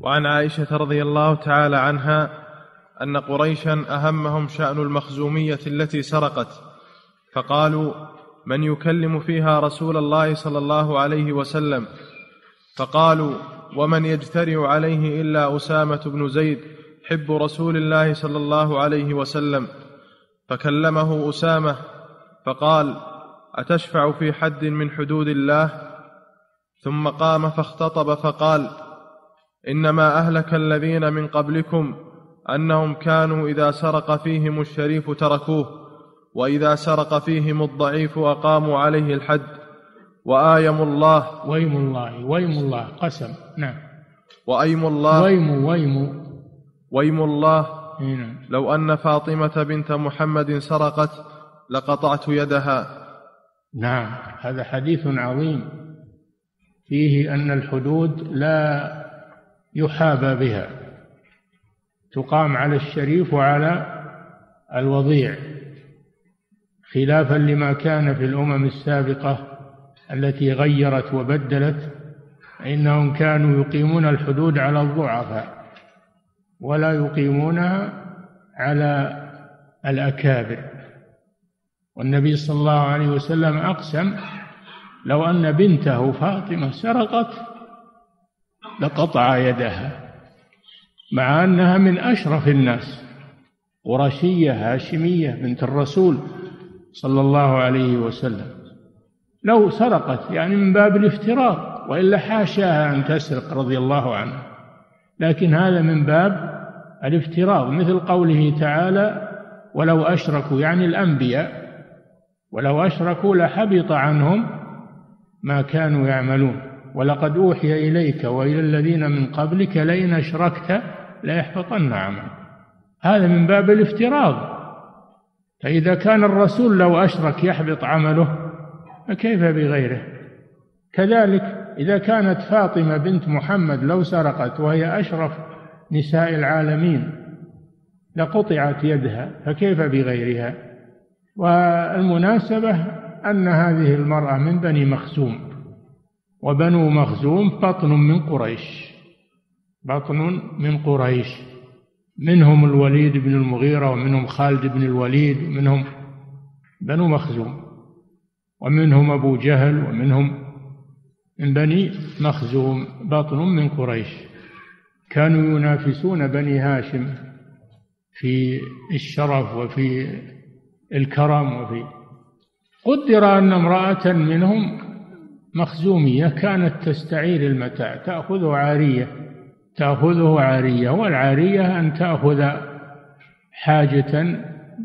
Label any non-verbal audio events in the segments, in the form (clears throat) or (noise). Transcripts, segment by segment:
وعن عائشة رضي الله تعالى عنها أن قريشا أهمهم شأن المخزومية التي سرقت فقالوا من يكلم فيها رسول الله صلى الله عليه وسلم؟ فقالوا ومن يجترئ عليه إلا أسامة بن زيد حب رسول الله صلى الله عليه وسلم. فكلمه أسامة فقال أتشفع في حد من حدود الله؟ ثم قام فاختطب فقال إنما أهلك الذين من قبلكم أنهم كانوا إذا سرق فيهم الشريف تركوه وإذا سرق فيهم الضعيف أقاموا عليه الحد. وآيم الله. ويم الله ويم الله قسم نعم. وأيم الله. ويم ويم. ويم الله. نعم. لو أن فاطمة بنت محمد سرقت لقطعت يدها. نعم هذا حديث عظيم. فيه أن الحدود لا يحابى بها. تقام على الشريف وعلى الوضيع خلافا لما كان في الأمم السابقة التي غيرت وبدلت فإنهم كانوا يقيمون الحدود على الضعفاء ولا يقيمونها على الأكابر. والنبي صلى الله عليه وسلم أقسم لو أن بنته فاطمة سرقت لقطع يدها مع أنها من أشرف الناس قرشية هاشمية بنت الرسول صلى الله عليه وسلم. لو سرقت يعني من باب الافتراء وإلا حاشاها أن تسرق رضي الله عنها. لكن هذا من باب الافتراض مثل قوله تعالى ولو أشركوا يعني الأنبياء ولو أشركوا لحبط عنهم ما كانوا يعملون ولقد أوحي إليك وإلى الذين من قبلك لئن أشركت ليحبطن عملك. هذا من باب الافتراض. فإذا كان الرسول لو أشرك يحبط عمله فكيف بغيره؟ كذلك إذا كانت فاطمة بنت محمد لو سرقت وهي أشرف نساء العالمين لقطعت يدها فكيف بغيرها؟ والمناسبة أن هذه المرأة من بني مخزوم. وبنو مخزوم بطن من قريش. بطن من قريش. منهم الوليد بن المغيرة ومنهم خالد بن الوليد ومنهم بنو مخزوم. ومنهم أبو جهل ومنهم من بني مخزوم بطن من قريش. كانوا ينافسون بني هاشم في الشرف وفي الكرم وفي قدر أن امرأة منهم مخزومية كانت تستعير المتاع تأخذه عارية تأخذه عارية والعارية أن تأخذ حاجة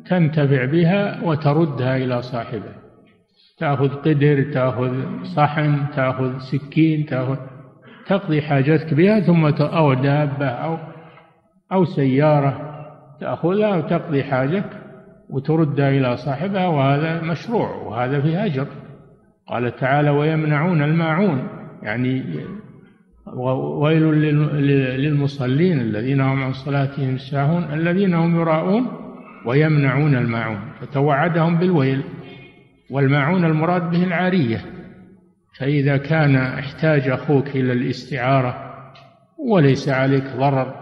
تنتفع بها وتردها إلى صاحبه. تأخذ قدر تأخذ صحن تأخذ سكين تأخذ تقضي حاجتك بها ثم أو دابة أو أو سيارة تأخذها وتقضي حاجك وتردها إلى صاحبها وهذا مشروع وهذا في أجر. قال تعالى ويمنعون الماعون. يعني وويل للمصلين الذين هم عن صلاتهم ساهون الذين هم يراءون ويمنعون الماعون. فتوعدهم بالويل والماعون المراد به العارية. فإذا كان احتاج أخوك إلى الاستعارة وليس عليك ضرر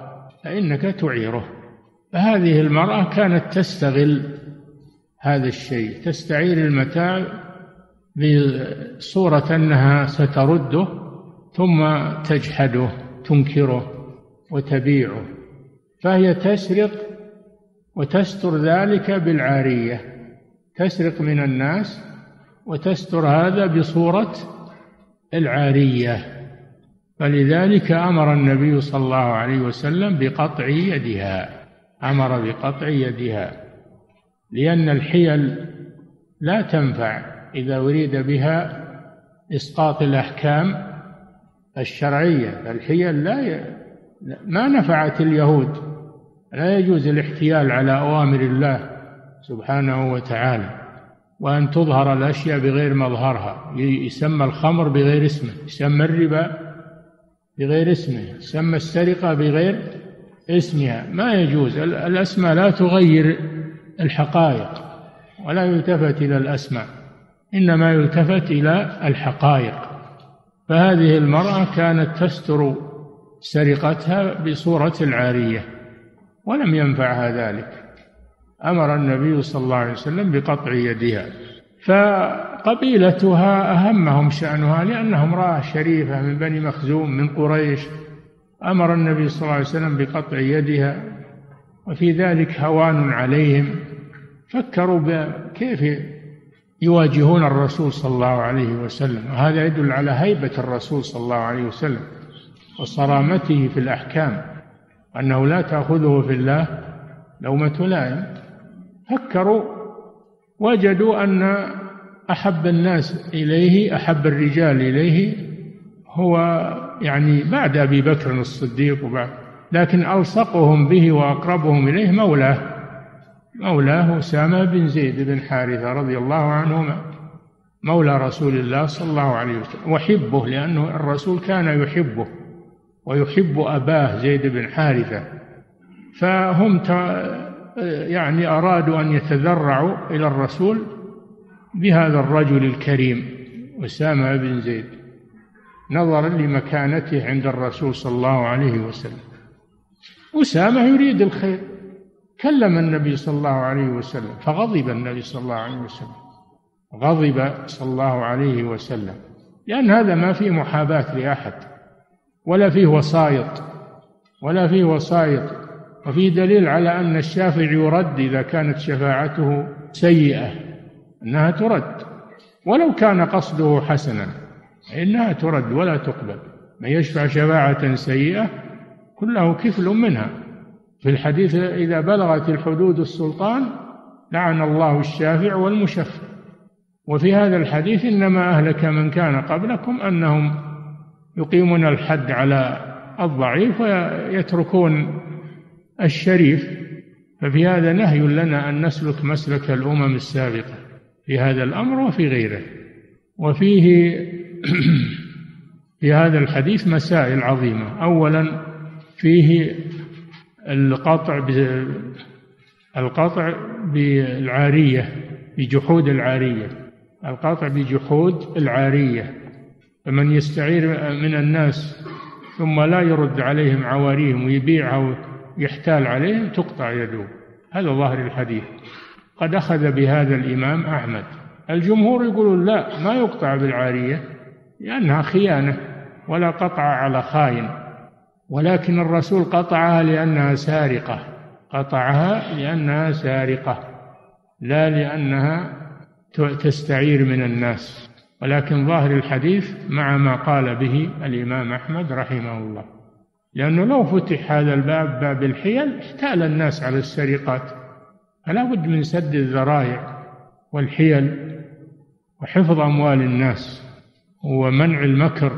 فإنك تعيره. فهذه المرأة كانت تستغل هذا الشيء تستعير المتاع بصورة أنها سترده ثم تجحده تنكره وتبيعه. فهي تسرق وتستر ذلك بالعارية. تسرق من الناس وتستر هذا بصورة العارية. فلذلك أمر النبي صلى الله عليه وسلم بقطع يدها. أمر بقطع يدها. لأن الحيل لا تنفع. إذا أريد بها إسقاط الأحكام الشرعية الحيل لا ي... ما نفعت اليهود. لا يجوز الاحتيال على أوامر الله سبحانه وتعالى وأن تظهر الأشياء بغير مظهرها. يسمى الخمر بغير اسمه يسمى الربا بغير اسمه يسمى السرقة بغير اسمها. ما يجوز. الأسماء لا تغير الحقائق ولا يلتفت إلى الأسماء. إنما يلتفت إلى الحقائق. فهذه المرأة كانت تستر سرقتها بصورة العارية ولم ينفعها ذلك. أمر النبي صلى الله عليه وسلم بقطع يدها فقبيلتها أهمهم شأنها لأنهم امرأة شريفة من بني مخزوم من قريش. أمر النبي صلى الله عليه وسلم بقطع يدها وفي ذلك هوان عليهم. فكروا كيف يواجهون الرسول صلى الله عليه وسلم. وهذا يدل على هيبة الرسول صلى الله عليه وسلم وصرامته في الأحكام أنه لا تأخذه في الله لومة لائم. فكروا وجدوا أن أحب الناس إليه أحب الرجال إليه هو يعني بعد أبي بكر الصديق وبعد لكن ألصقهم به وأقربهم إليه مولاه. مولاه أسامة بن زيد بن حارثة رضي الله عنهما مولى رسول الله صلى الله عليه وسلم وحبه لأنه الرسول كان يحبه ويحب أباه زيد بن حارثة فهم يعني أرادوا أن يتذرعوا إلى الرسول بهذا الرجل الكريم أسامة بن زيد نظرا لمكانته عند الرسول صلى الله عليه وسلم. أسامة يريد الخير. كلم النبي صلى الله عليه وسلم فغضب النبي صلى الله عليه وسلم. غضب صلى الله عليه وسلم. لأن هذا ما فيه محاباة لأحد ولا فيه وسايط ولا فيه وسايط وفي دليل على أن الشافع يرد إذا كانت شفاعته سيئة أنها ترد. ولو كان قصده حسنا إنها ترد ولا تقبل. من يشفع شفاعة سيئة كله كفل منها. في الحديث إذا بلغت الحدود السلطان لعن الله الشافع والمشفع. وفي هذا الحديث إنما أهلك من كان قبلكم أنهم يقيمون الحد على الضعيف ويتركون الشريف. ففي هذا نهي لنا أن نسلك مسلك الأمم السابقة في هذا الأمر وفي غيره. وفيه (clears throat) في هذا الحديث مسائل عظيمة. أولا فيه القطع القطع بالعارية بجحود العارية. القطع بجحود العارية. فمن يستعير من الناس ثم لا يرد عليهم عواريهم ويبيعها ويحتال عليهم تقطع يده. هذا ظاهر الحديث. قد أخذ بهذا الإمام أحمد. الجمهور يقولون لا ما يقطع بالعارية لأنها خيانة ولا قطع على خاين ولكن الرسول قطعها لأنها سارقة. قطعها لأنها سارقة لا لأنها تستعير من الناس. ولكن ظاهر الحديث مع ما قال به الإمام أحمد رحمه الله. لأنه لو فتح هذا الباب باب الحيل احتال الناس على السرقات. فلا بد من سد الذرائع والحيل وحفظ أموال الناس ومنع المكر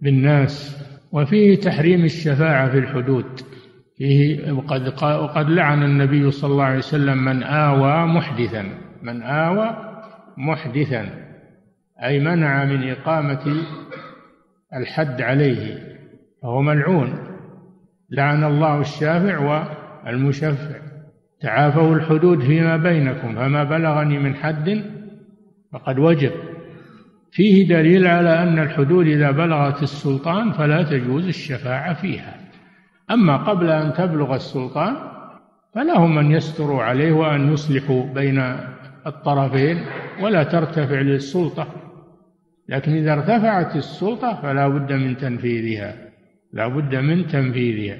بالناس. وفيه تحريم الشفاعة في الحدود. فيه وقد وقد لعن النبي صلى الله عليه وسلم من آوى محدثا. من آوى محدثا. أي منع من إقامة الحد عليه. فهو ملعون. لعن الله الشافع والمشفع. تعافوا الحدود فيما بينكم. فما بلغني من حد فقد وجب. فيه دليل على أن الحدود إذا بلغت السلطان فلا تجوز الشفاعة فيها. أما قبل أن تبلغ السلطان فلهم أن يستروا عليه وأن يصلحوا بين الطرفين ولا ترتفع للسلطة. لكن إذا ارتفعت السلطة فلا بد من تنفيذها لا بد من تنفيذها.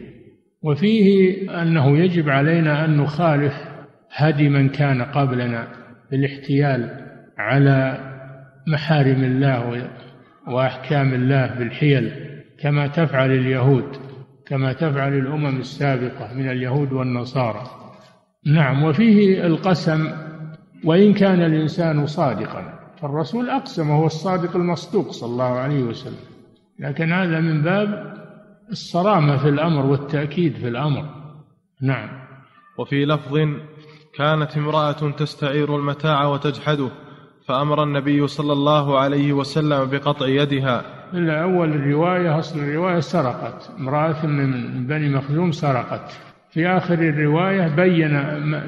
وفيه أنه يجب علينا أن نخالف هدي من كان قبلنا بالاحتيال على محارم الله وأحكام الله بالحيل كما تفعل اليهود كما تفعل الأمم السابقة من اليهود والنصارى. نعم وفيه القسم وإن كان الإنسان صادقا فالرسول أقسم وهو الصادق المصدوق صلى الله عليه وسلم. لكن هذا من باب الصرامة في الأمر والتأكيد في الأمر. نعم. وفي لفظ كانت امرأة تستعير المتاع وتجحده. فأمر النبي صلى الله عليه وسلم بقطع يدها. إلا أول الرواية أصل الرواية سرقت. امرأة من بني مخزوم سرقت. في آخر الرواية بين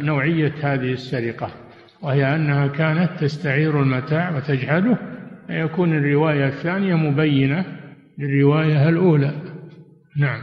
نوعية هذه السرقة وهي أنها كانت تستعير المتاع وتجحده يكون الرواية الثانية مبينة للرواية الأولى. نعم.